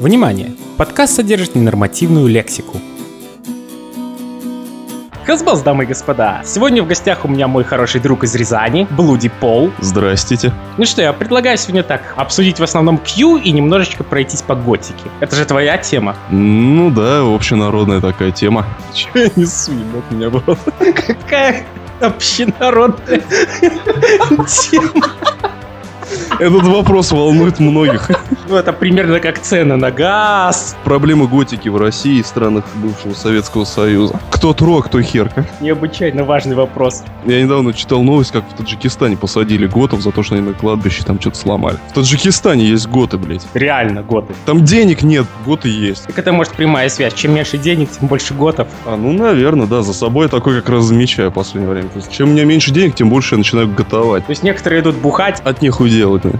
Внимание! Подкаст содержит ненормативную лексику. Хазбас, дамы и господа. Сегодня в гостях у меня мой хороший друг из Рязани, Блуди Пол. Здрасте. Ну что, я предлагаю сегодня так, обсудить в основном Q и немножечко пройтись по готике. Это же твоя тема. Ну да, общенародная такая тема. Че я несу, от меня, брат? Какая общенародная тема. Этот вопрос волнует многих. Ну, это примерно как цены на газ. Проблемы готики в России и странах бывшего Советского Союза. Кто тро, а кто херка. Необычайно важный вопрос. Я недавно читал новость, как в Таджикистане посадили готов за то, что они на кладбище там что-то сломали. В Таджикистане есть готы, блядь. Реально готы. Там денег нет, готы есть. Так это может прямая связь. Чем меньше денег, тем больше готов. А, ну, наверное, да. За собой я такой как раз замечаю в последнее время. То есть, чем у меня меньше денег, тем больше я начинаю готовать. То есть некоторые идут бухать, От нехуй делать. да.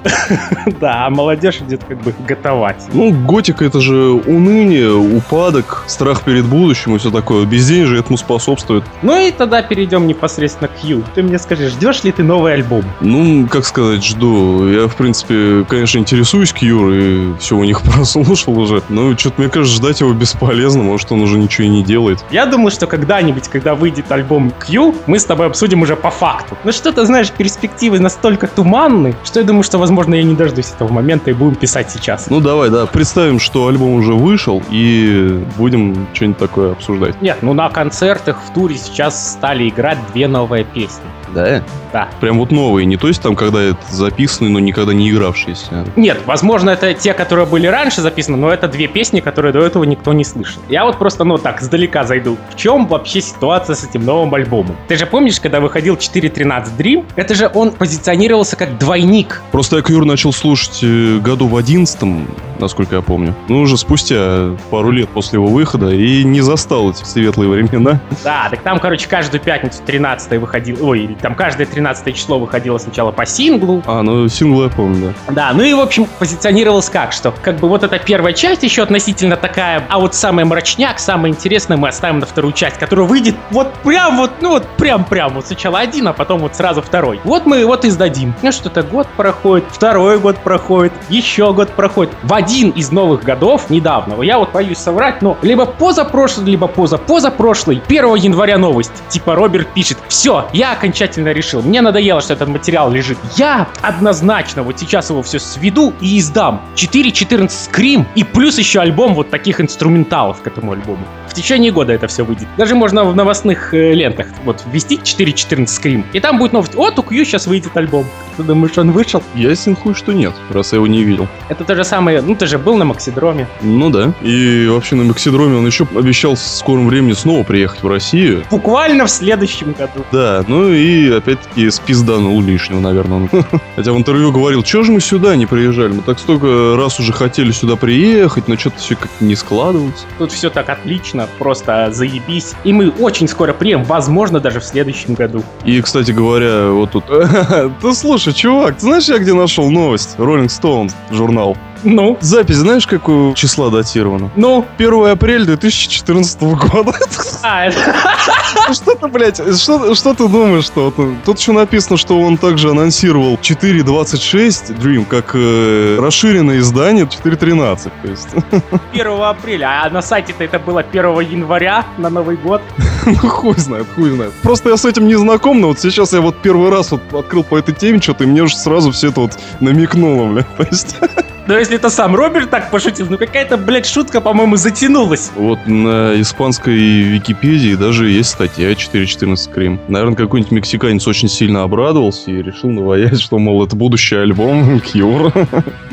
да, а молодежь идет как бы готовать. Ну, готика это же уныние, упадок, страх перед будущим и все такое. Безденежье этому способствует. Ну и тогда перейдем непосредственно к Q. Ты мне скажи, ждешь ли ты новый альбом? Ну, как сказать, жду. Я, в принципе, конечно, интересуюсь Кьюр и все у них прослушал уже. Но что-то, мне кажется, ждать его бесполезно. Может, он уже ничего и не делает. Я думаю, что когда-нибудь, когда выйдет альбом Q, мы с тобой обсудим уже по факту. Но что-то, знаешь, перспективы настолько туманны, что я думаю, что, возможно, я не дождусь этого момента и будем писать сейчас. Ну, давай, да, представим, что альбом уже вышел и будем что-нибудь такое обсуждать. Нет, ну на концертах в туре сейчас стали играть две новые песни. Да? Да. Прям вот новые, не то есть там, когда это записаны, но никогда не игравшиеся. Нет, возможно, это те, которые были раньше записаны, но это две песни, которые до этого никто не слышал. Я вот просто, ну так, сдалека зайду. В чем вообще ситуация с этим новым альбомом? Ты же помнишь, когда выходил 4.13 Dream? Это же он позиционировался как двойник. Просто я Кьюр начал слушать э, году в одиннадцатом, насколько я помню. Ну, уже спустя пару лет после его выхода и не застал эти светлые времена. Да, так там, короче, каждую пятницу 13 выходил, ой, там каждое 13 число выходило сначала по синглу, А, ну, сингл я помню, да. Да, ну и, в общем, позиционировалось как, что как бы вот эта первая часть еще относительно такая, а вот самый мрачняк, самое интересное мы оставим на вторую часть, которая выйдет вот прям вот, ну вот прям-прям, вот сначала один, а потом вот сразу второй. Вот мы вот и сдадим. Ну что-то год проходит, второй год проходит, еще год проходит. В один из новых годов недавно, я вот боюсь соврать, но либо позапрошлый, либо позапозапрошлый, 1 января новость. Типа Роберт пишет, все, я окончательно решил, мне надоело, что этот материал лежит. Я однозначно вот сейчас его все сведу и издам. 4.14 скрим и плюс еще альбом вот таких инструменталов к этому альбому. В течение года это все выйдет. Даже можно в новостных э, лентах вот ввести 4.14 скрим, и там будет новость, вот у Q сейчас выйдет альбом. Ты думаешь, он вышел? Ясен хуй, что нет, раз я его не видел. Это то же самое, ну ты же был на Максидроме. Ну да. И вообще на Максидроме он еще обещал в скором времени снова приехать в Россию. Буквально в следующем году. Да, ну и опять-таки спизданул лишнего, наверное. он. Хотя в интервью говорил, что же мы сюда не приезжали? Мы так столько раз уже хотели сюда приехать, но что-то все как-то не складывается. Тут все так отлично, просто заебись. И мы очень скоро прием, возможно, даже в следующем году. И, кстати говоря, вот тут... Ты слушай, чувак, ты знаешь, я где нашел новость? Rolling Stone журнал. Ну, Запись знаешь, какого числа датирована? ну, 1 апреля 2014 года. а, это- Что ты, блядь, что, что ты думаешь, что э, тут еще написано, что он также анонсировал 4.26 Dream как э, расширенное издание 4.13. То есть, 1 апреля, а на сайте-то это было 1 января на Новый год. ну хуй знает, хуй знает. Просто я с этим не знаком, но вот сейчас я вот первый раз вот открыл по этой теме что-то, и мне уже сразу все это вот намекнуло, бля. То есть, Но если это сам Роберт так пошутил, ну какая-то, блядь, шутка, по-моему, затянулась. вот на испанской Википедии даже есть статья 4.14 Крим. Наверное, какой-нибудь мексиканец очень сильно обрадовался и решил наваять, что, мол, это будущий альбом Кьюр.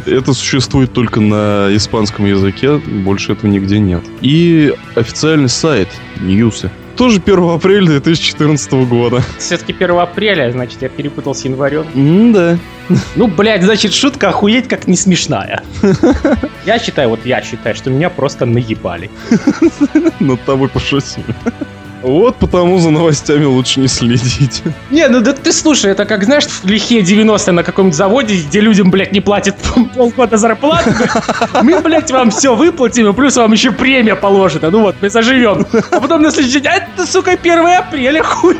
Это существует только на испанском языке, больше этого нигде нет. И официальный сайт Ньюсы. Тоже 1 апреля 2014 года. Все-таки 1 апреля, значит, я перепутал с январем. да. Ну, блядь, значит, шутка охуеть как не смешная. Я считаю, вот я считаю, что меня просто наебали. Над тобой пошутили. Вот потому за новостями лучше не следить. Не, ну да ты слушай, это как, знаешь, в лихие 90-е на каком-нибудь заводе, где людям, блядь, не платят полгода говорят, Мы, блядь, вам все выплатим, и плюс вам еще премия положена. Ну вот, мы заживем. А потом на следующий день, а это, сука, 1 апреля, хуй.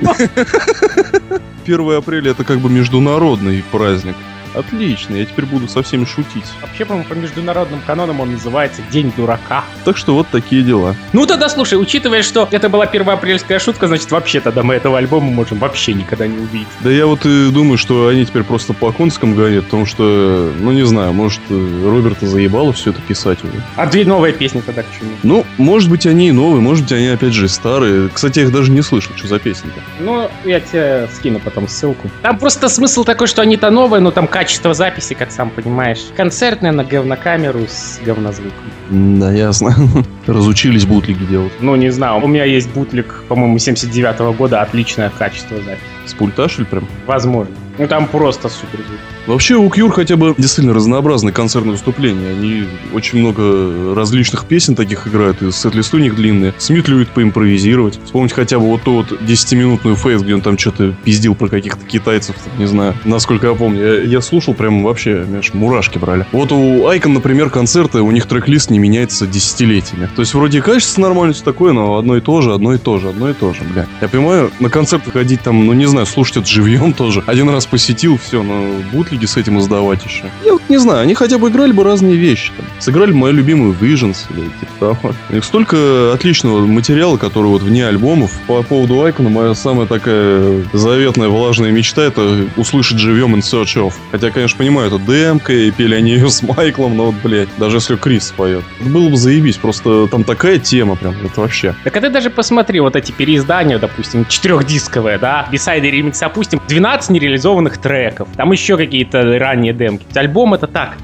1 апреля это как бы международный праздник. Отлично, я теперь буду со всеми шутить. Вообще, по-моему, по международным канонам он называется День дурака. Так что вот такие дела. Ну тогда слушай, учитывая, что это была первоапрельская шутка, значит вообще тогда мы этого альбома можем вообще никогда не увидеть. Да я вот и думаю, что они теперь просто по конскому гонят, потому что, ну не знаю, может Роберта заебало все это писать уже. А две новые песни тогда к чему? Ну, может быть они и новые, может быть они опять же старые. Кстати, я их даже не слышал, что за песни-то. Ну, я тебе скину потом ссылку. Там просто смысл такой, что они-то новые, но там качество записи, как сам понимаешь. Концертная на говнокамеру с говнозвуком. Да, ясно. Разучились бутлиги делать. Ну, не знаю, у меня есть бутлик, по-моему, 79 -го года, отличное качество записи. С пульта, что ли, прям? Возможно. Ну, там просто супер звук. Вообще у Кьюр хотя бы действительно разнообразные концертные выступления. Они очень много различных песен таких играют, и сет-листы у них длинные. Смит любит поимпровизировать. Вспомнить хотя бы вот ту вот 10-минутную фейс, где он там что-то пиздил про каких-то китайцев, не знаю, насколько я помню. Я, я слушал прям вообще, знаешь, мурашки брали. Вот у Айкон, например, концерты, у них трек-лист не меняется десятилетиями. То есть вроде качество нормально все такое, но одно и то же, одно и то же, одно и то же, бля. Я понимаю, на концерты ходить там, ну не знаю, слушать это живьем тоже. Один раз посетил, все, но бутлиги с этим издавать еще. Я вот не знаю, они хотя бы играли бы разные вещи. Там. Сыграли бы мою любимую Visions или типа того. У них столько отличного материала, который вот вне альбомов. По поводу Айкона, моя самая такая заветная влажная мечта это услышать живьем In Search of. Хотя, конечно, понимаю, это демка, и пели они ее с Майклом, но вот, блядь, даже если Крис поет. Было бы заебись, просто там такая тема прям, это вообще. Так а ты даже посмотри вот эти переиздания, допустим, четырехдисковые, да, бисайды ремикс опустим, 12 нереализованных треков, там еще какие-то ранние демки. Альбом это так,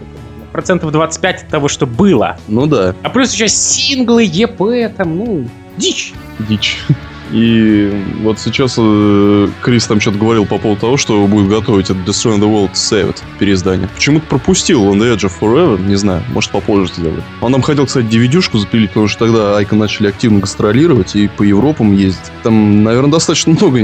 процентов 25 от того, что было. Ну да. А плюс еще синглы, ЕП, там, ну, дичь. Дичь. И вот сейчас э, Крис там что-то говорил по поводу того, что будет готовить это Destroy the World Save переиздание. Почему-то пропустил On the Edge of Forever, не знаю, может попозже сделает. Он нам хотел, кстати, DVD-шку запилить, потому что тогда Айка начали активно гастролировать и по Европам ездить. Там, наверное, достаточно много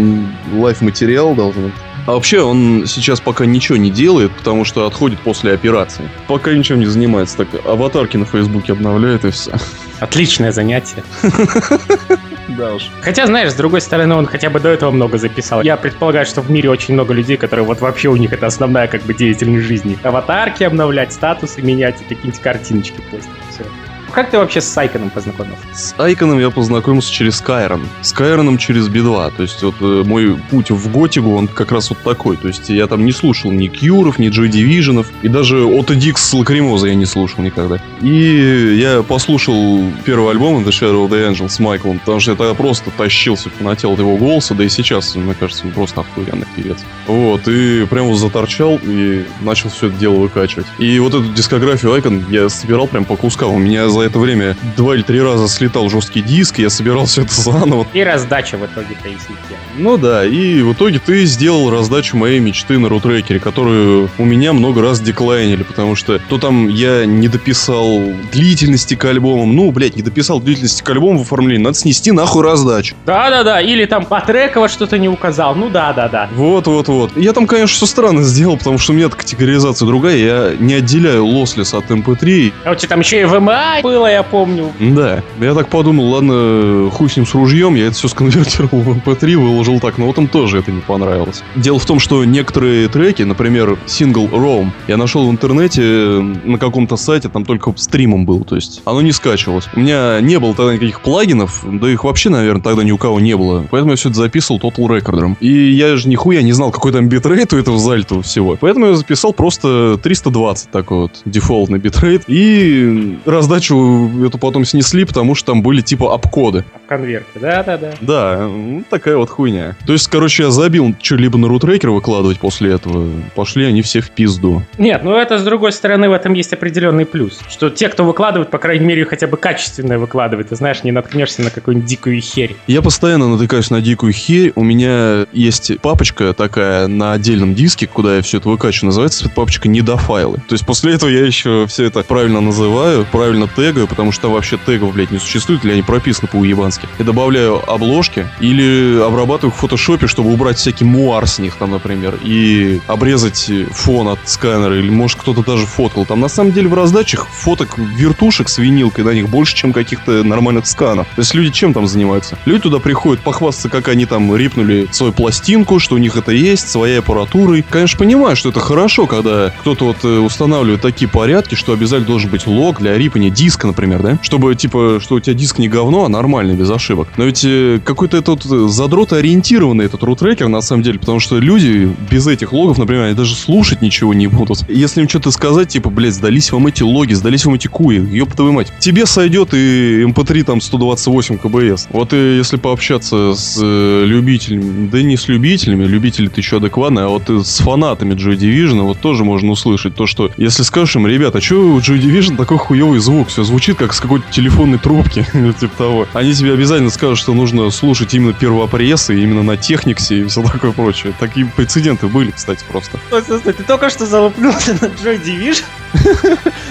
лайф-материала должно быть. А вообще он сейчас пока ничего не делает, потому что отходит после операции. Пока ничем не занимается. Так аватарки на Фейсбуке обновляет и все. Отличное занятие. Да уж. Хотя, знаешь, с другой стороны, он хотя бы до этого много записал. Я предполагаю, что в мире очень много людей, которые вот вообще у них это основная как бы деятельность жизни. Аватарки обновлять, статусы менять и какие-нибудь картиночки постить. Все. Как ты вообще с Айконом познакомился? С Ikon'ом я познакомился через Chiron. С Chiron'ом через Би-2. То есть вот э, мой путь в готику, он как раз вот такой. То есть я там не слушал ни Cure'ов, ни Joy Division'ов. И даже от Дикс с Лакримоза я не слушал никогда. И я послушал первый альбом The Shadow of the Angel с Майклом, потому что я тогда просто тащился, фанател от его голоса, да и сейчас, мне кажется, он просто охуенный певец. Вот, и прям вот заторчал и начал все это дело выкачивать. И вот эту дискографию Ikon я собирал прям по кускам. У меня за это время два или три раза слетал жесткий диск, я собирал все это заново. И раздача в итоге-то, те. Ну да, и в итоге ты сделал раздачу моей мечты на рутрекере, которую у меня много раз деклайнили, потому что то там я не дописал длительности к альбомам, ну, блядь, не дописал длительности к альбому в оформлении, надо снести нахуй раздачу. Да-да-да, или там по треково что-то не указал, ну да-да-да. Вот-вот-вот. Я там, конечно, все странно сделал, потому что у меня категоризация другая, я не отделяю лослес от MP3. А у тебя там еще и WMA было, я помню. Да. Я так подумал, ладно, хуй с ним с ружьем, я это все сконвертировал в MP3, выложил так, но вот им тоже это не понравилось. Дело в том, что некоторые треки, например, сингл Rome, я нашел в интернете на каком-то сайте, там только стримом был, то есть оно не скачивалось. У меня не было тогда никаких плагинов, да их вообще, наверное, тогда ни у кого не было. Поэтому я все это записывал Total Recorder. И я же нихуя не знал, какой там битрейт у этого зальта всего. Поэтому я записал просто 320 такой вот дефолтный битрейт. И раздачу эту потом снесли, потому что там были типа обкоды. Конверты, да-да-да. Да, ну, такая вот хуйня. То есть, короче, я забил что-либо на рутрекер выкладывать после этого. Пошли они все в пизду. Нет, ну это с другой стороны в этом есть определенный плюс. Что те, кто выкладывает, по крайней мере, хотя бы качественное выкладывает. Ты знаешь, не наткнешься на какую-нибудь дикую херь. Я постоянно натыкаюсь на дикую херь. У меня есть папочка такая на отдельном диске, куда я все это выкачиваю. Называется папочка недофайлы. То есть после этого я еще все это правильно называю, правильно тегаю, потому что там вообще тегов, блядь, не существует, или они прописаны по-уебански. и добавляю обложки или обрабатываю в фотошопе, чтобы убрать всякий муар с них там, например, и обрезать фон от сканера, или может кто-то даже фоткал. Там на самом деле в раздачах фоток вертушек с винилкой на них больше, чем каких-то нормальных сканов. То есть люди чем там занимаются? Люди туда приходят похвастаться, как они там рипнули свою пластинку, что у них это есть, своей аппаратурой. Конечно, понимаю, что это хорошо, когда кто-то вот э, устанавливает такие порядки, что обязательно должен быть лог для рипания диска, например, да? Чтобы, типа, что у тебя диск не говно, а нормальный, без ошибок. Но ведь э, какой-то этот задрот ориентированный этот рутрекер, на самом деле, потому что люди без этих логов, например, они даже слушать ничего не будут. Если им что-то сказать, типа, блядь, сдались вам эти логи, сдались вам эти куи, твою мать. Тебе сойдет и MP3 там 128 КБС. Вот и если пообщаться с э, любителями, да не с любителями, любители-то еще адекватные, а вот с фанатами Joy Division, вот тоже можно услышать то, что если скажешь им, ребята, а что у Joy Division такой хуевый звук, все звучит как с какой-то телефонной трубки, или типа того. Они тебе обязательно скажут, что нужно слушать именно первопрессы, именно на техниксе и все такое прочее. Такие прецеденты были, кстати, просто. Стой, стой, стой, ты только что залупнулся на Joy Division?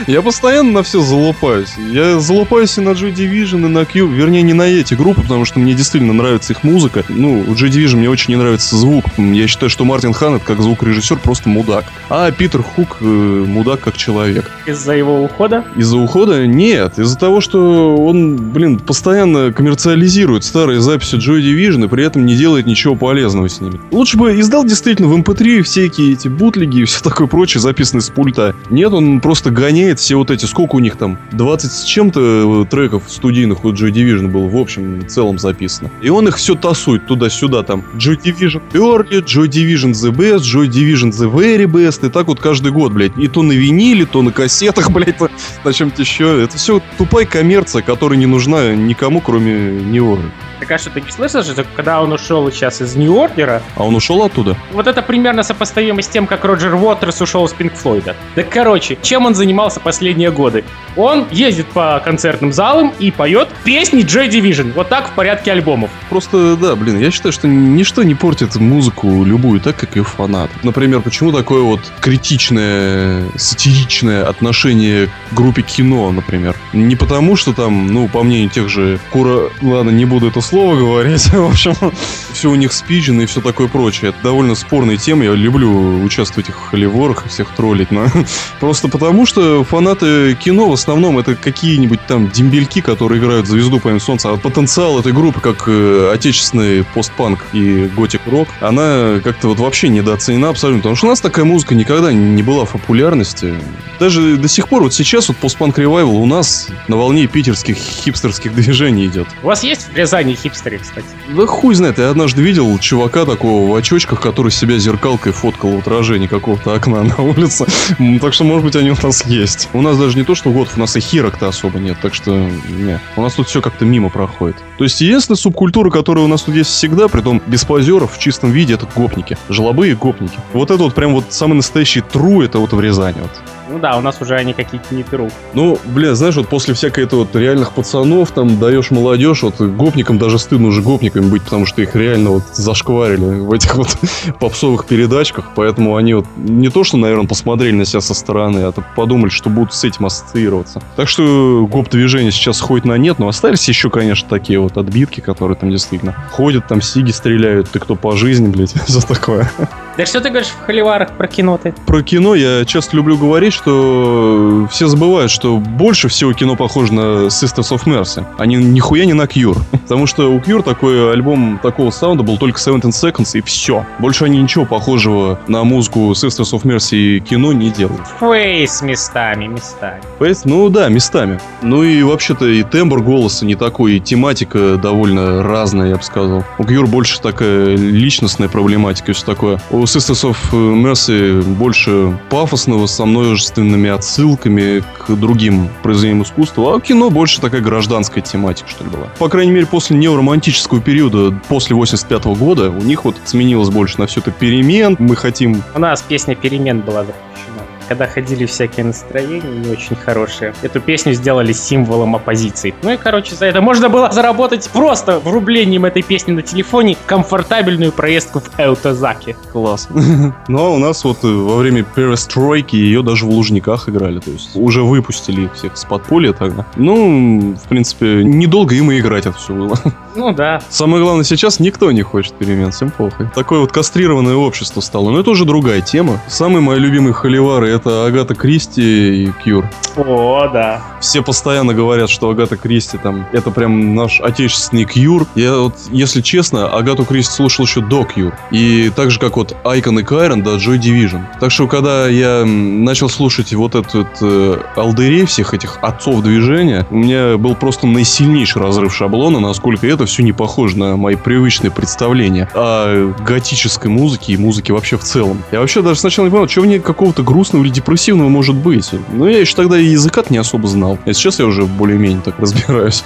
Я постоянно на все залупаюсь. Я залупаюсь и на Joy Division, и на Q. Вернее, не на эти группы, потому что мне действительно нравится их музыка. Ну, у Joy Division мне очень не нравится звук. Я считаю, что Мартин Ханнет, как звукорежиссер, просто мудак. А Питер Хук э, мудак как человек. Из-за его ухода? Из-за ухода? Нет. Из-за того, что он, блин, постоянно коммерциализирует старые записи Joy Division и при этом не делает ничего полезного с ними. Лучше бы издал действительно в MP3 всякие эти бутлиги и все такое прочее, записанные с пульта. Нет, он просто гоняет все вот эти, сколько у них там, 20 с чем-то э, треков студийных у Joy Division было в общем целом записано. И он их все тасует туда-сюда, там, Joy Division Early, Joy Division The Best, Joy Division The Very Best, и так вот каждый год, блядь. И то на виниле, то на кассетах, блядь, на чем-то еще. Это все тупая коммерция, которая не нужна никому, кроме него. Так а что, ты не слышал, что когда он ушел сейчас из Нью-Ордера... А он ушел оттуда? Вот это примерно сопоставимо с тем, как Роджер Уотерс ушел из Пинк Флойда. Так, короче, чем он занимался последние годы? Он ездит по концертным залам и поет песни Joy Division. Вот так в порядке альбомов. Просто, да, блин, я считаю, что ничто не портит музыку любую так, как ее фанат. Например, почему такое вот критичное, сатиричное отношение к группе кино, например? Не потому, что там, ну, по мнению тех же Кура... Ладно, не буду это слово говорить. В общем, все у них спичено и все такое прочее. Это довольно спорная тема. Я люблю участвовать в этих холиворах и всех троллить. Но просто потому, что фанаты кино в основном это какие-нибудь там дембельки, которые играют звезду по солнца. А потенциал этой группы, как э, отечественный постпанк и готик-рок, она как-то вот вообще недооценена абсолютно. Потому что у нас такая музыка никогда не была в популярности. Даже до сих пор, вот сейчас вот постпанк ревайвал у нас на волне питерских хипстерских движений идет. У вас есть в Рязани хипстеры, кстати? Да хуй знает, я однажды видел чувака такого в очочках, который себя зеркалкой фоткал в отражении какого-то окна на улице. Так что, может быть, они у нас есть. У нас даже не то, что год, у нас и хирок-то особо нет, так что нет. У нас тут все как-то мимо проходит. То есть, единственная субкультура, которая у нас тут есть всегда, при том без позеров в чистом виде, это гопники. Жлобы и гопники. Вот это вот прям вот самый настоящий тру, это вот в Рязани. Вот. Ну да, у нас уже они какие-то не тру. Ну, бля, знаешь, вот после всякой этого вот реальных пацанов, там, даешь молодежь, вот гопникам даже стыдно уже гопниками быть, потому что их реально вот зашкварили в этих вот попсовых передачках, поэтому они вот не то, что, наверное, посмотрели на себя со стороны, а подумали, что будут с этим ассоциироваться. Так что гоп-движение сейчас ходит на нет, но остались еще, конечно, такие вот отбитки, которые там действительно ходят, там сиги стреляют, ты кто по жизни, блядь, все такое. Да что ты говоришь в холиварах про кино ты? Про кино я часто люблю говорить, что все забывают, что больше всего кино похоже на Sisters of Mercy, не, нихуя не на Cure. Потому что у Cure такой альбом такого саунда был только 17 Seconds и все. Больше они ничего похожего на музыку Sisters of Mercy и кино не делают. Фейс местами, местами. Фейс? Ну да, местами. Ну и вообще-то и тембр голоса не такой, и тематика довольно разная, я бы сказал. У Cure больше такая личностная проблематика и все такое. У Sisters of Mercy больше пафосного, со множественными отсылками к другим произведениям искусства, а кино больше такая гражданская тематика, что ли, была. По крайней мере, после неоромантического периода, после 85 -го года, у них вот сменилось больше на все это перемен. Мы хотим... У нас песня «Перемен» была запрещена. Когда ходили всякие настроения не очень хорошие. Эту песню сделали символом оппозиции. Ну и, короче, за это можно было заработать просто врублением этой песни на телефоне комфортабельную проездку в Эутазаке. Класс. Ну а у нас вот э, во время перестройки ее даже в Лужниках играли. То есть уже выпустили всех с подполья тогда. Ну, в принципе, недолго им и играть это все было. Ну да. Самое главное, сейчас никто не хочет перемен, всем похуй. Такое вот кастрированное общество стало. Но это уже другая тема. Самые мои любимые холивары это Агата Кристи и Кьюр. О, да. Все постоянно говорят, что Агата Кристи там, это прям наш отечественный Кьюр. Я вот, если честно, Агату Кристи слушал еще до Кьюр. И так же, как вот Айкон и Кайрон, да, Joy Division. Так что, когда я начал слушать вот этот э, алдерей всех этих отцов движения, у меня был просто наисильнейший разрыв шаблона, насколько это все не похоже на мои привычные представления о готической музыке и музыке вообще в целом. Я вообще даже сначала не понял, что в ней какого-то грустного или депрессивного может быть. Но я еще тогда и языка не особо знал. А сейчас я уже более-менее так разбираюсь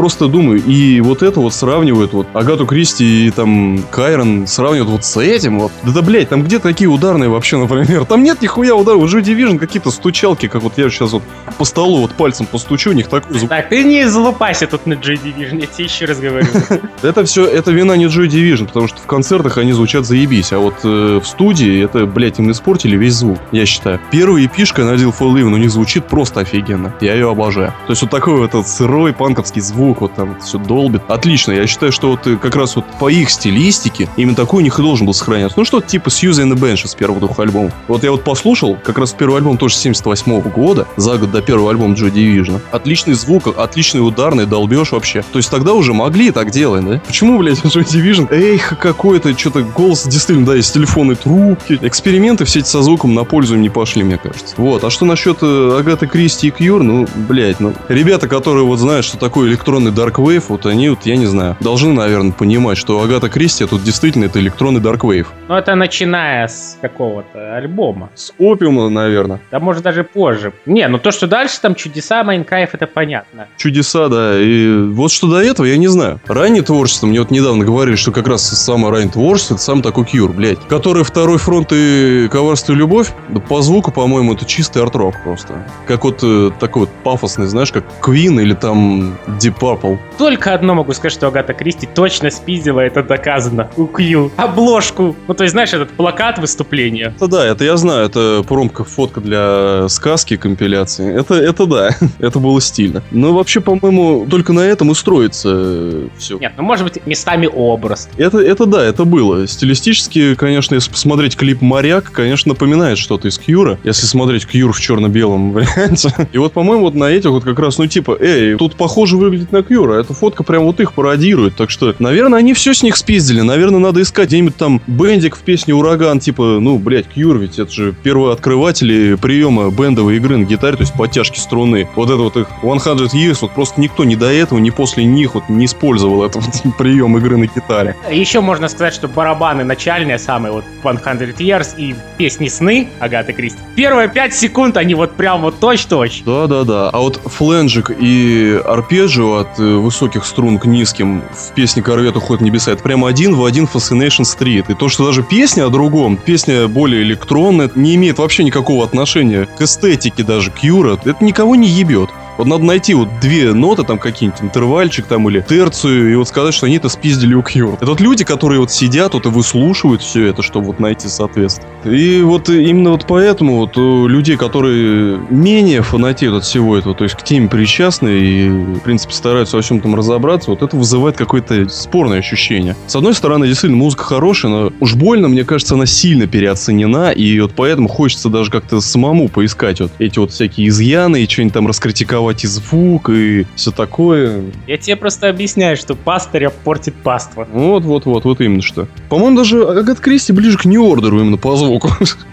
просто думаю, и вот это вот сравнивают, вот Агату Кристи и там Кайрон сравнивают вот с этим вот. Да да, блядь, там где такие ударные вообще, например? Там нет нихуя ударов, уже Division какие-то стучалки, как вот я сейчас вот по столу вот пальцем постучу, у них такой звук. Так, ты не залупайся тут на Joy Division, я тебе еще раз говорю. Это все, это вина не Joy Division, потому что в концертах они звучат заебись, а вот э, в студии это, блядь, им испортили весь звук, я считаю. Первая эпишка на Deal for Living у них звучит просто офигенно. Я ее обожаю. То есть вот такой вот этот сырой панковский звук, звук, вот там все долбит. Отлично, я считаю, что вот э, как раз вот по их стилистике именно такой у них и должен был сохраняться. Ну, что-то типа and the Bench с первого двух альбомов. Вот я вот послушал, как раз первый альбом тоже 78 -го года, за год до первого альбома Joy Division. Отличный звук, отличный ударный, долбеж вообще. То есть тогда уже могли так делать, да? Почему, блядь, Joy Division? Эх, какой-то, что-то голос действительно, да, из телефонной трубки. Эксперименты все эти со звуком на пользу им не пошли, мне кажется. Вот, а что насчет э, Агаты Кристи и Кьюр? Ну, блядь, ну, ребята, которые вот знают, что такое электронный Dark Wave, вот они вот, я не знаю, должны, наверное, понимать, что Агата Кристи тут действительно это электронный Dark Wave. Ну, это начиная с какого-то альбома. С опиума, наверное. Да, может, даже позже. Не, ну то, что дальше там чудеса «Майн Кайф», это понятно. Чудеса, да. И вот что до этого, я не знаю. Раннее творчество, мне вот недавно говорили, что как раз самое раннее творчество, это сам такой Cure, блядь. Который второй фронт и коварство и любовь, да по звуку, по-моему, это чистый арт-рок просто. Как вот э, такой вот пафосный, знаешь, как Queen или там Deep Purple. Только одно могу сказать, что Агата Кристи точно спиздила, это доказано. У Cure. Обложку. Ну, то есть, знаешь, этот плакат выступления. Это да, это я знаю. Это промка, фотка для сказки, компиляции. Это, это да. это было стильно. Но вообще, по-моему, только на этом и строится все. Нет, ну, может быть, местами образ. Это, это да, это было. Стилистически, конечно, если посмотреть клип «Моряк», конечно, напоминает что-то из Кьюра. Если смотреть Кьюр в черно-белом варианте. И вот, по-моему, вот на этих вот как раз, ну, типа, эй, тут похоже выглядит на Кьюра. Эта фотка прям вот их пародирует. Так что, наверное, они все с них спиздили. Наверное, надо искать где-нибудь там бендик в песне «Ураган». Типа, ну, блядь, Кьюр ведь это же первые открыватели приема бендовой игры на гитаре, то есть подтяжки струны. Вот это вот их 100 Years, вот просто никто ни до этого, ни после них вот не использовал этот вот прием игры на гитаре. Еще можно сказать, что барабаны начальные самые вот 100 Years и песни «Сны» Агаты Кристи. Первые 5 секунд они вот прям вот точь-точь. Да-да-да. А вот фленджик и арпеджио от э, высоких струн к низким в песне «Корвет уходит в небеса» это прямо один в один Fascination Street. И то, что даже песня о другом, песня более электронная, не имеет вообще никакого отношения к эстетике даже Кьюра, это никого не ебет. Вот надо найти вот две ноты, там какие-нибудь интервальчик там или терцию, и вот сказать, что они это спиздили у Кьюр. Это вот люди, которые вот сидят вот и выслушивают все это, чтобы вот найти соответствие. И вот именно вот поэтому вот у людей, которые менее фанатеют от всего этого, то есть к теме причастны и, в принципе, стараются во всем там разобраться, вот это вызывает какое-то спорное ощущение. С одной стороны, действительно, музыка хорошая, но уж больно, мне кажется, она сильно переоценена, и вот поэтому хочется даже как-то самому поискать вот эти вот всякие изъяны и что-нибудь там раскритиковать и звук, и все такое. Я тебе просто объясняю, что пастыря портит паства. Вот, вот, именно что. По-моему, даже Агат Кристи ближе к Нью-Ордеру именно по звуку.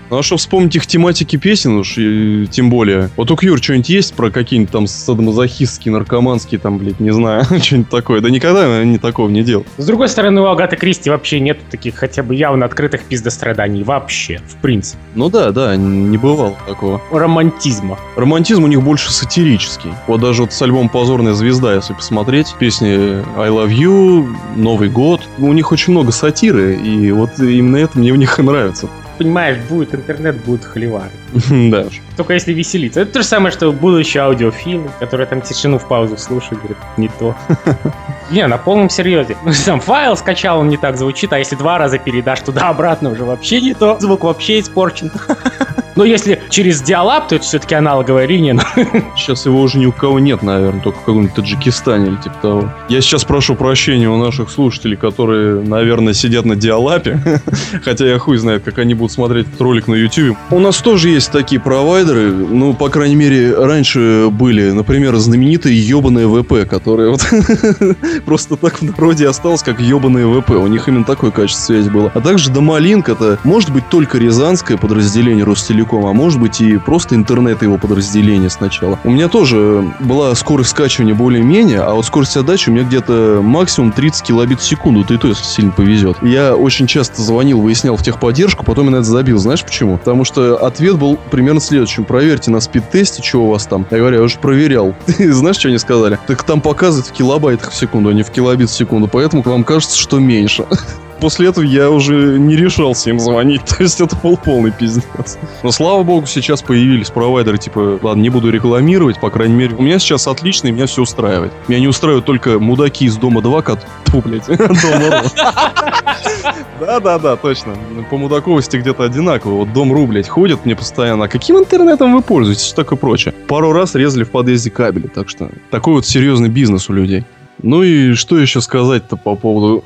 Ну а что вспомнить их тематики песен уж, и, тем более. Вот у Кьюр что-нибудь есть про какие-нибудь там садомазохистские, наркоманские, там, блядь, не знаю, что-нибудь такое. Да никогда они такого не делал. С другой стороны, у Агаты Кристи вообще нет таких хотя бы явно открытых пиздостраданий. Вообще, в принципе. Ну да, да, не бывало такого. Романтизма. Романтизм у них больше сатирический. Вот даже вот с альбомом «Позорная звезда», если посмотреть, песни «I love you», «Новый год», у них очень много сатиры, и вот именно это мне у них и нравится. понимаешь, будет интернет, будут холивары. Да уж. Только если веселиться. Это то же самое, что будущие аудиофилы, которые там тишину в паузу слушают, говорят, не то. Не, на полном серьезе. Ну, Сам файл скачал, он не так звучит, а если два раза передашь туда-обратно, уже вообще не то. Звук вообще испорчен. Но если через диалаб, то это все-таки аналоговая линия. но- Сейчас его уже ни у кого нет, наверное, только в каком-нибудь Таджикистане или типа того. Я сейчас прошу прощения у наших слушателей, которые, наверное, сидят на диалапе. Хотя я хуй знает, как они будут смотреть этот ролик на YouTube. У нас тоже есть такие провайдеры, ну, по крайней мере, раньше были, например, знаменитые ебаные ВП, которые вот просто так в народе осталось, как ебаные ВП. У них именно такое качество связи было. А также Домалинк, это может быть только рязанское подразделение Ростелеком, а может быть и просто интернет его подразделение сначала. У меня тоже была скорость скачивания более-менее, а вот скорость отдачи у меня где-то максимум 30 килобит в секунду, ты то, если сильно повезет. Я очень часто звонил, выяснял в техподдержку, потом я на это забил. Знаешь почему? Потому что ответ был примерно следующим. Проверьте на спид-тесте, что у вас там. Я говорю, я уже проверял. Знаешь, что они сказали? Так там показывает в килобайтах в секунду, а не в килобит в секунду, поэтому вам кажется, что меньше. После этого я уже не решался им звонить, то есть это был полный пиздец. Но слава богу, сейчас появились провайдеры, типа, ладно, не буду рекламировать, по крайней мере. У меня сейчас отлично, и меня все устраивает. Меня не устраивают только мудаки из Дома 2, как... Фу, блядь, Дома Да-да-да, точно. По мудаковости где-то одинаково. Вот Дом Ру, блядь, ходит мне постоянно. А каким интернетом вы пользуетесь? Так и прочее. Пару раз резали в подъезде кабели, так что такой вот серьезный бизнес у людей. Ну и что еще сказать-то по поводу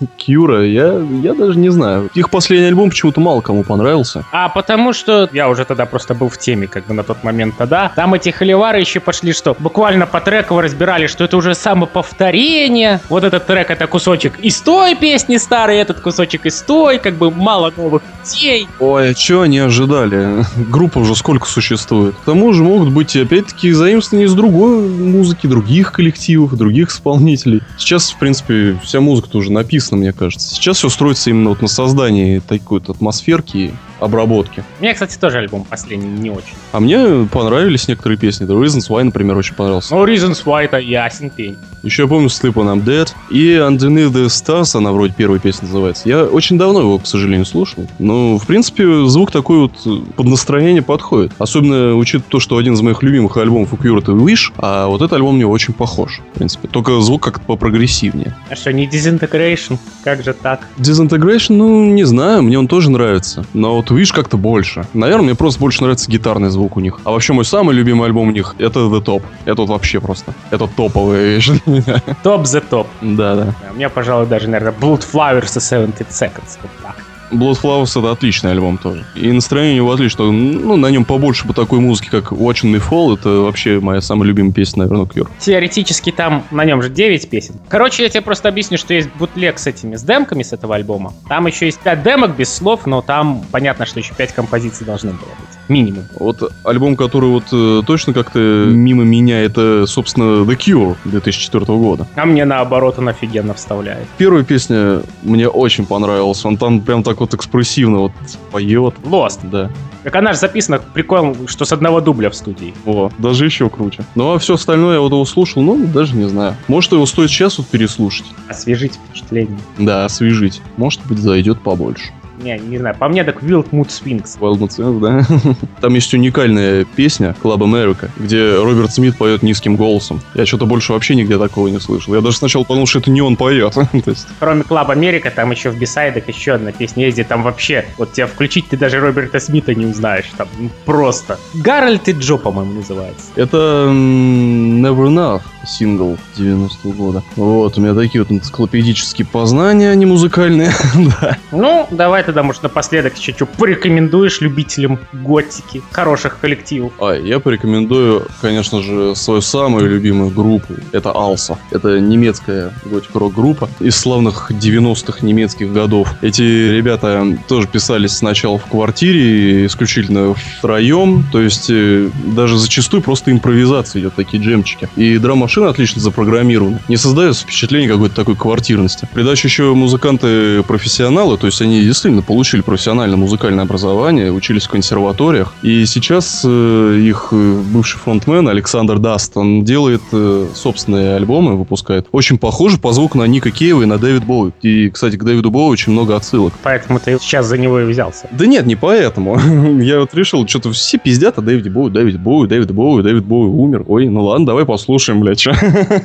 Кьюра? Я, я даже не знаю. Их последний альбом почему-то мало кому понравился. А потому что я уже тогда просто был в теме, как бы на тот момент тогда. Там эти холивары еще пошли, что буквально по треково разбирали, что это уже самоповторение. Вот этот трек это кусочек из той песни старой, этот кусочек из той, как бы мало новых идей. Ой, а что они ожидали? Группа уже сколько существует. К тому же могут быть опять-таки заимствования из другой музыки, других коллективов, других исполнителей. Сейчас, в принципе, вся музыка-то уже написана, мне кажется. Сейчас все строится именно вот на создании такой вот атмосферки обработки. Мне, кстати, тоже альбом последний не очень. А мне понравились некоторые песни. The Reasons Why, например, очень понравился. Но Reasons Why это ясен пень. Еще я помню Sleep on I'm Dead. И Underneath the Stars, она вроде первая песня называется. Я очень давно его, к сожалению, слушал. Но, в принципе, звук такой вот под настроение подходит. Особенно учитывая то, что один из моих любимых альбомов у Cure это Wish, а вот этот альбом мне очень похож, в принципе. Только звук как-то попрогрессивнее. А что, не Disintegration? Как же так? Disintegration, ну, не знаю, мне он тоже нравится. Но вот Wish как-то больше. Наверное, мне просто больше нравится гитарный звук у них. А вообще мой самый любимый альбом у них это The Top. Это вот вообще просто. Это топовая вещь для меня. Топ за топ. Да-да. Да, У меня, пожалуй, даже, наверное, Blood Flowers и 70 Seconds. Вот так. Blood Flowers это отличный альбом тоже. И настроение у него отлично. Ну, на нем побольше бы такой музыки, как Watching Me Fall. Это вообще моя самая любимая песня, наверное, Cure. Теоретически там на нем же 9 песен. Короче, я тебе просто объясню, что есть бутлег с этими, с демками с этого альбома. Там еще есть 5 демок без слов, но там понятно, что еще 5 композиций должны было быть. Минимум. Вот альбом, который вот э, точно как-то мимо меня, это, собственно, The Cure 2004 года. А мне наоборот он офигенно вставляет. Первая песня мне очень понравилась. Он там прям так вот экспрессивно вот поет. Lost. Да. Как она же записана, прикол, что с одного дубля в студии. О, даже еще круче. Ну а все остальное я вот его слушал, ну, даже не знаю. Может, его стоит сейчас вот переслушать. Освежить впечатление. Да, освежить. Может быть, зайдет побольше. Не, не знаю, по мне так Wild Mood Sphinx. Wild Mood Swings, да. Там есть уникальная песня Club America, где Роберт Смит поет низким голосом. Я что-то больше вообще нигде такого не слышал. Я даже сначала подумал, что это не он поет. Есть, Кроме Club Америка, там еще в бисайдах еще одна песня есть, где там вообще, вот тебя включить, ты даже Роберта Смита не узнаешь. Там ну, просто. Гарольд и Джо, по-моему, называется. это Never Enough сингл 90 года. Вот, у меня такие вот энциклопедические познания, а не музыкальные. да. Ну, давай тогда, может, напоследок что порекомендуешь любителям готики, хороших коллективов. А, я порекомендую, конечно же, свою самую любимую группу. Это Алса. Это немецкая готик-рок-группа из славных 90-х немецких годов. Эти ребята тоже писались сначала в квартире, исключительно втроем. То есть э, даже зачастую просто импровизация идет, такие джемчики. И драм-машина отлично запрограммирована. Не создается впечатление какой-то такой квартирности. Придача еще музыканты-профессионалы, то есть они действительно действительно получили профессиональное музыкальное образование, учились в консерваториях. И сейчас э, их э, бывший фронтмен Александр Даст, он делает э, собственные альбомы, выпускает. Очень похоже по звуку на Ника Кейва и на Дэвид Боуи. И, кстати, к Дэвиду Боуи очень много отсылок. Поэтому ты сейчас за него и взялся. Да нет, не поэтому. Я вот решил, что-то все пиздят о Дэвиде Боуи, Дэвид Боуи, Дэвид Боуи, Дэвид Боуи умер. Ой, ну ладно, давай послушаем, блядь, что.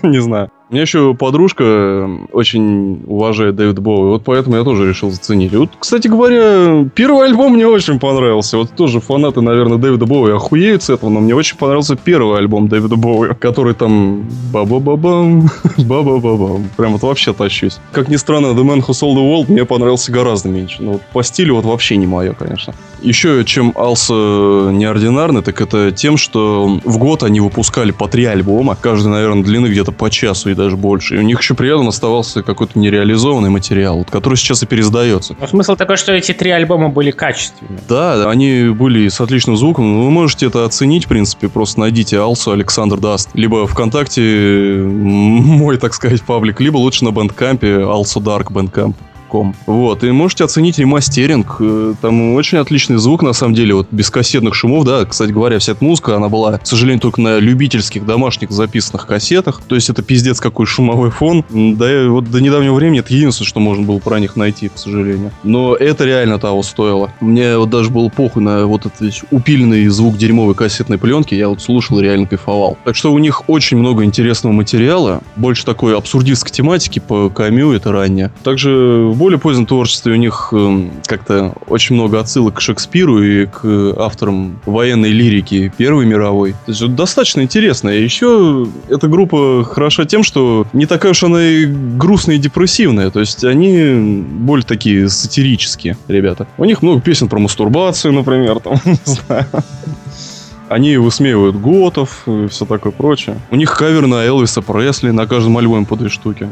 Не знаю. У меня еще подружка очень уважает Дэвид Боуи, вот поэтому я тоже решил заценить. Вот, кстати говоря, первый альбом мне очень понравился. Вот тоже фанаты, наверное, Дэвида Боуи охуеют с этого, но мне очень понравился первый альбом Дэвида Боуи, который там ба-ба-ба-бам, ба-ба-ба-бам. Прям вот вообще тащусь. Как ни странно, The Man Who Sold the World мне понравился гораздо меньше. Ну, вот по стилю вот вообще не мое, конечно. Еще чем Алса неординарный, так это тем, что в год они выпускали по три альбома, каждый, наверное, длины где-то по часу и даже больше. И у них еще при этом оставался какой-то нереализованный материал, который сейчас и переиздается. Но смысл такой, что эти три альбома были качественные. Да, они были с отличным звуком. Вы можете это оценить, в принципе. Просто найдите Алсу Александр Даст. Либо ВКонтакте мой, так сказать, паблик, либо лучше на Bandcamp'е Алсу Dark Bandcamp. Ком. Вот, и можете оценить ремастеринг. Э, Там очень отличный звук, на самом деле, вот без кассетных шумов, да. Кстати говоря, вся эта музыка, она была, к сожалению, только на любительских домашних записанных кассетах. То есть это пиздец какой шумовой фон. Да вот до недавнего времени это единственное, что можно было про них найти, к сожалению. Но это реально того стоило. Мне вот даже был похуй на вот этот упильный звук дерьмовой кассетной пленки. Я вот слушал и реально кайфовал. Так что у них очень много интересного материала. Больше такой абсурдистской тематики по Камю, это ранее. Также в более позднем творчестве у них эм, как-то очень много отсылок к Шекспиру и к авторам военной лирики Первой мировой. То есть достаточно интересно. И еще эта группа хороша тем, что не такая уж она и грустная и депрессивная. То есть они более такие сатирические ребята. У них много песен про мастурбацию, например, там, не знаю. Они высмеивают готов и все такое прочее. У них кавер на Элвиса Пресли на каждом альбоме по две штуки.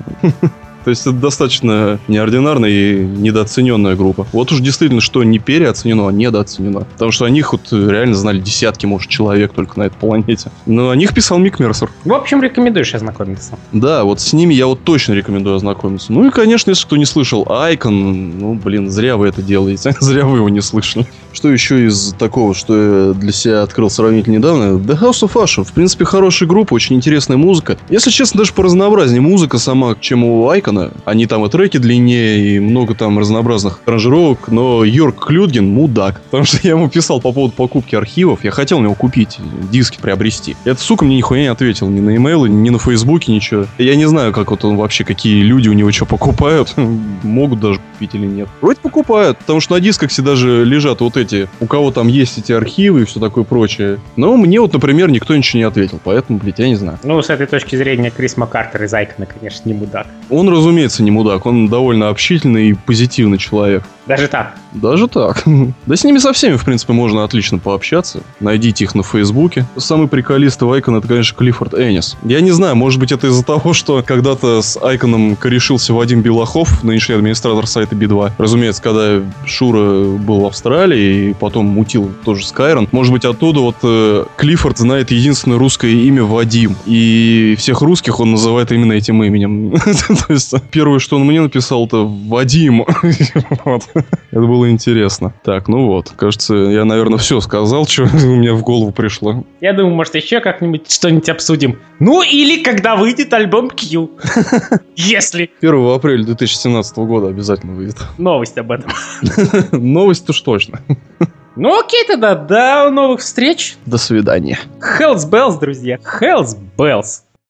То есть это достаточно неординарная и недооцененная группа. Вот уж действительно, что не переоценено, а недооценено. Потому что о них вот реально знали десятки, может, человек только на этой планете. Но о них писал Мик Мерсер. В общем, рекомендуешь ознакомиться. Да, вот с ними я вот точно рекомендую ознакомиться. Ну и, конечно, если кто не слышал Айкон, ну, блин, зря вы это делаете. зря вы его не слышали. Что еще из такого, что я для себя открыл сравнительно недавно? The House of Usher. В принципе, хорошая группа, очень интересная музыка. Если честно, даже по разнообразнее музыка сама, чем у Айкона. Они там и треки длиннее, и много там разнообразных аранжировок. Но Йорк Клюдгин мудак. Потому что я ему писал по поводу покупки архивов. Я хотел у него купить, диски приобрести. И Этот сука мне нихуя не ответил. Ни на имейлы, ни на фейсбуке, ничего. Я не знаю, как вот он вообще, какие люди у него что покупают. Могут даже купить или нет. Вроде покупают, потому что на дисках все даже лежат вот эти, у кого там есть эти архивы и все такое прочее. Но мне вот, например, никто ничего не ответил. Поэтому, блядь, я не знаю. Ну, с этой точки зрения, Крис Маккартер из Айкона, конечно, не мудак. Он, разумеется, не мудак. Он довольно общительный и позитивный человек. Даже так. Даже так. Да с ними со всеми, в принципе, можно отлично пообщаться. Найдите их на Фейсбуке. Самый приколист в Айкон это, конечно, Клиффорд Энис. Я не знаю, может быть, это из-за того, что когда-то с Айконом корешился Вадим Белахов, нынешний администратор сайта B2. Разумеется, когда Шура был в Австралии и потом мутил тоже Скайрон. Может быть, оттуда вот э, Клиффорд знает единственное русское имя Вадим. И всех русских он называет именно этим именем. То есть, первое, что он мне написал, это Вадим. Вот. Это было интересно. Так, ну вот. Кажется, я, наверное, все сказал, что у меня в голову пришло. Я думаю, может, еще как-нибудь что-нибудь обсудим. Ну, или когда выйдет альбом Q. Если. 1 апреля 2017 года обязательно выйдет. Новость об этом. Новость уж точно. Ну окей тогда, до новых встреч. До свидания. Hells Bells, друзья. Hells Bells.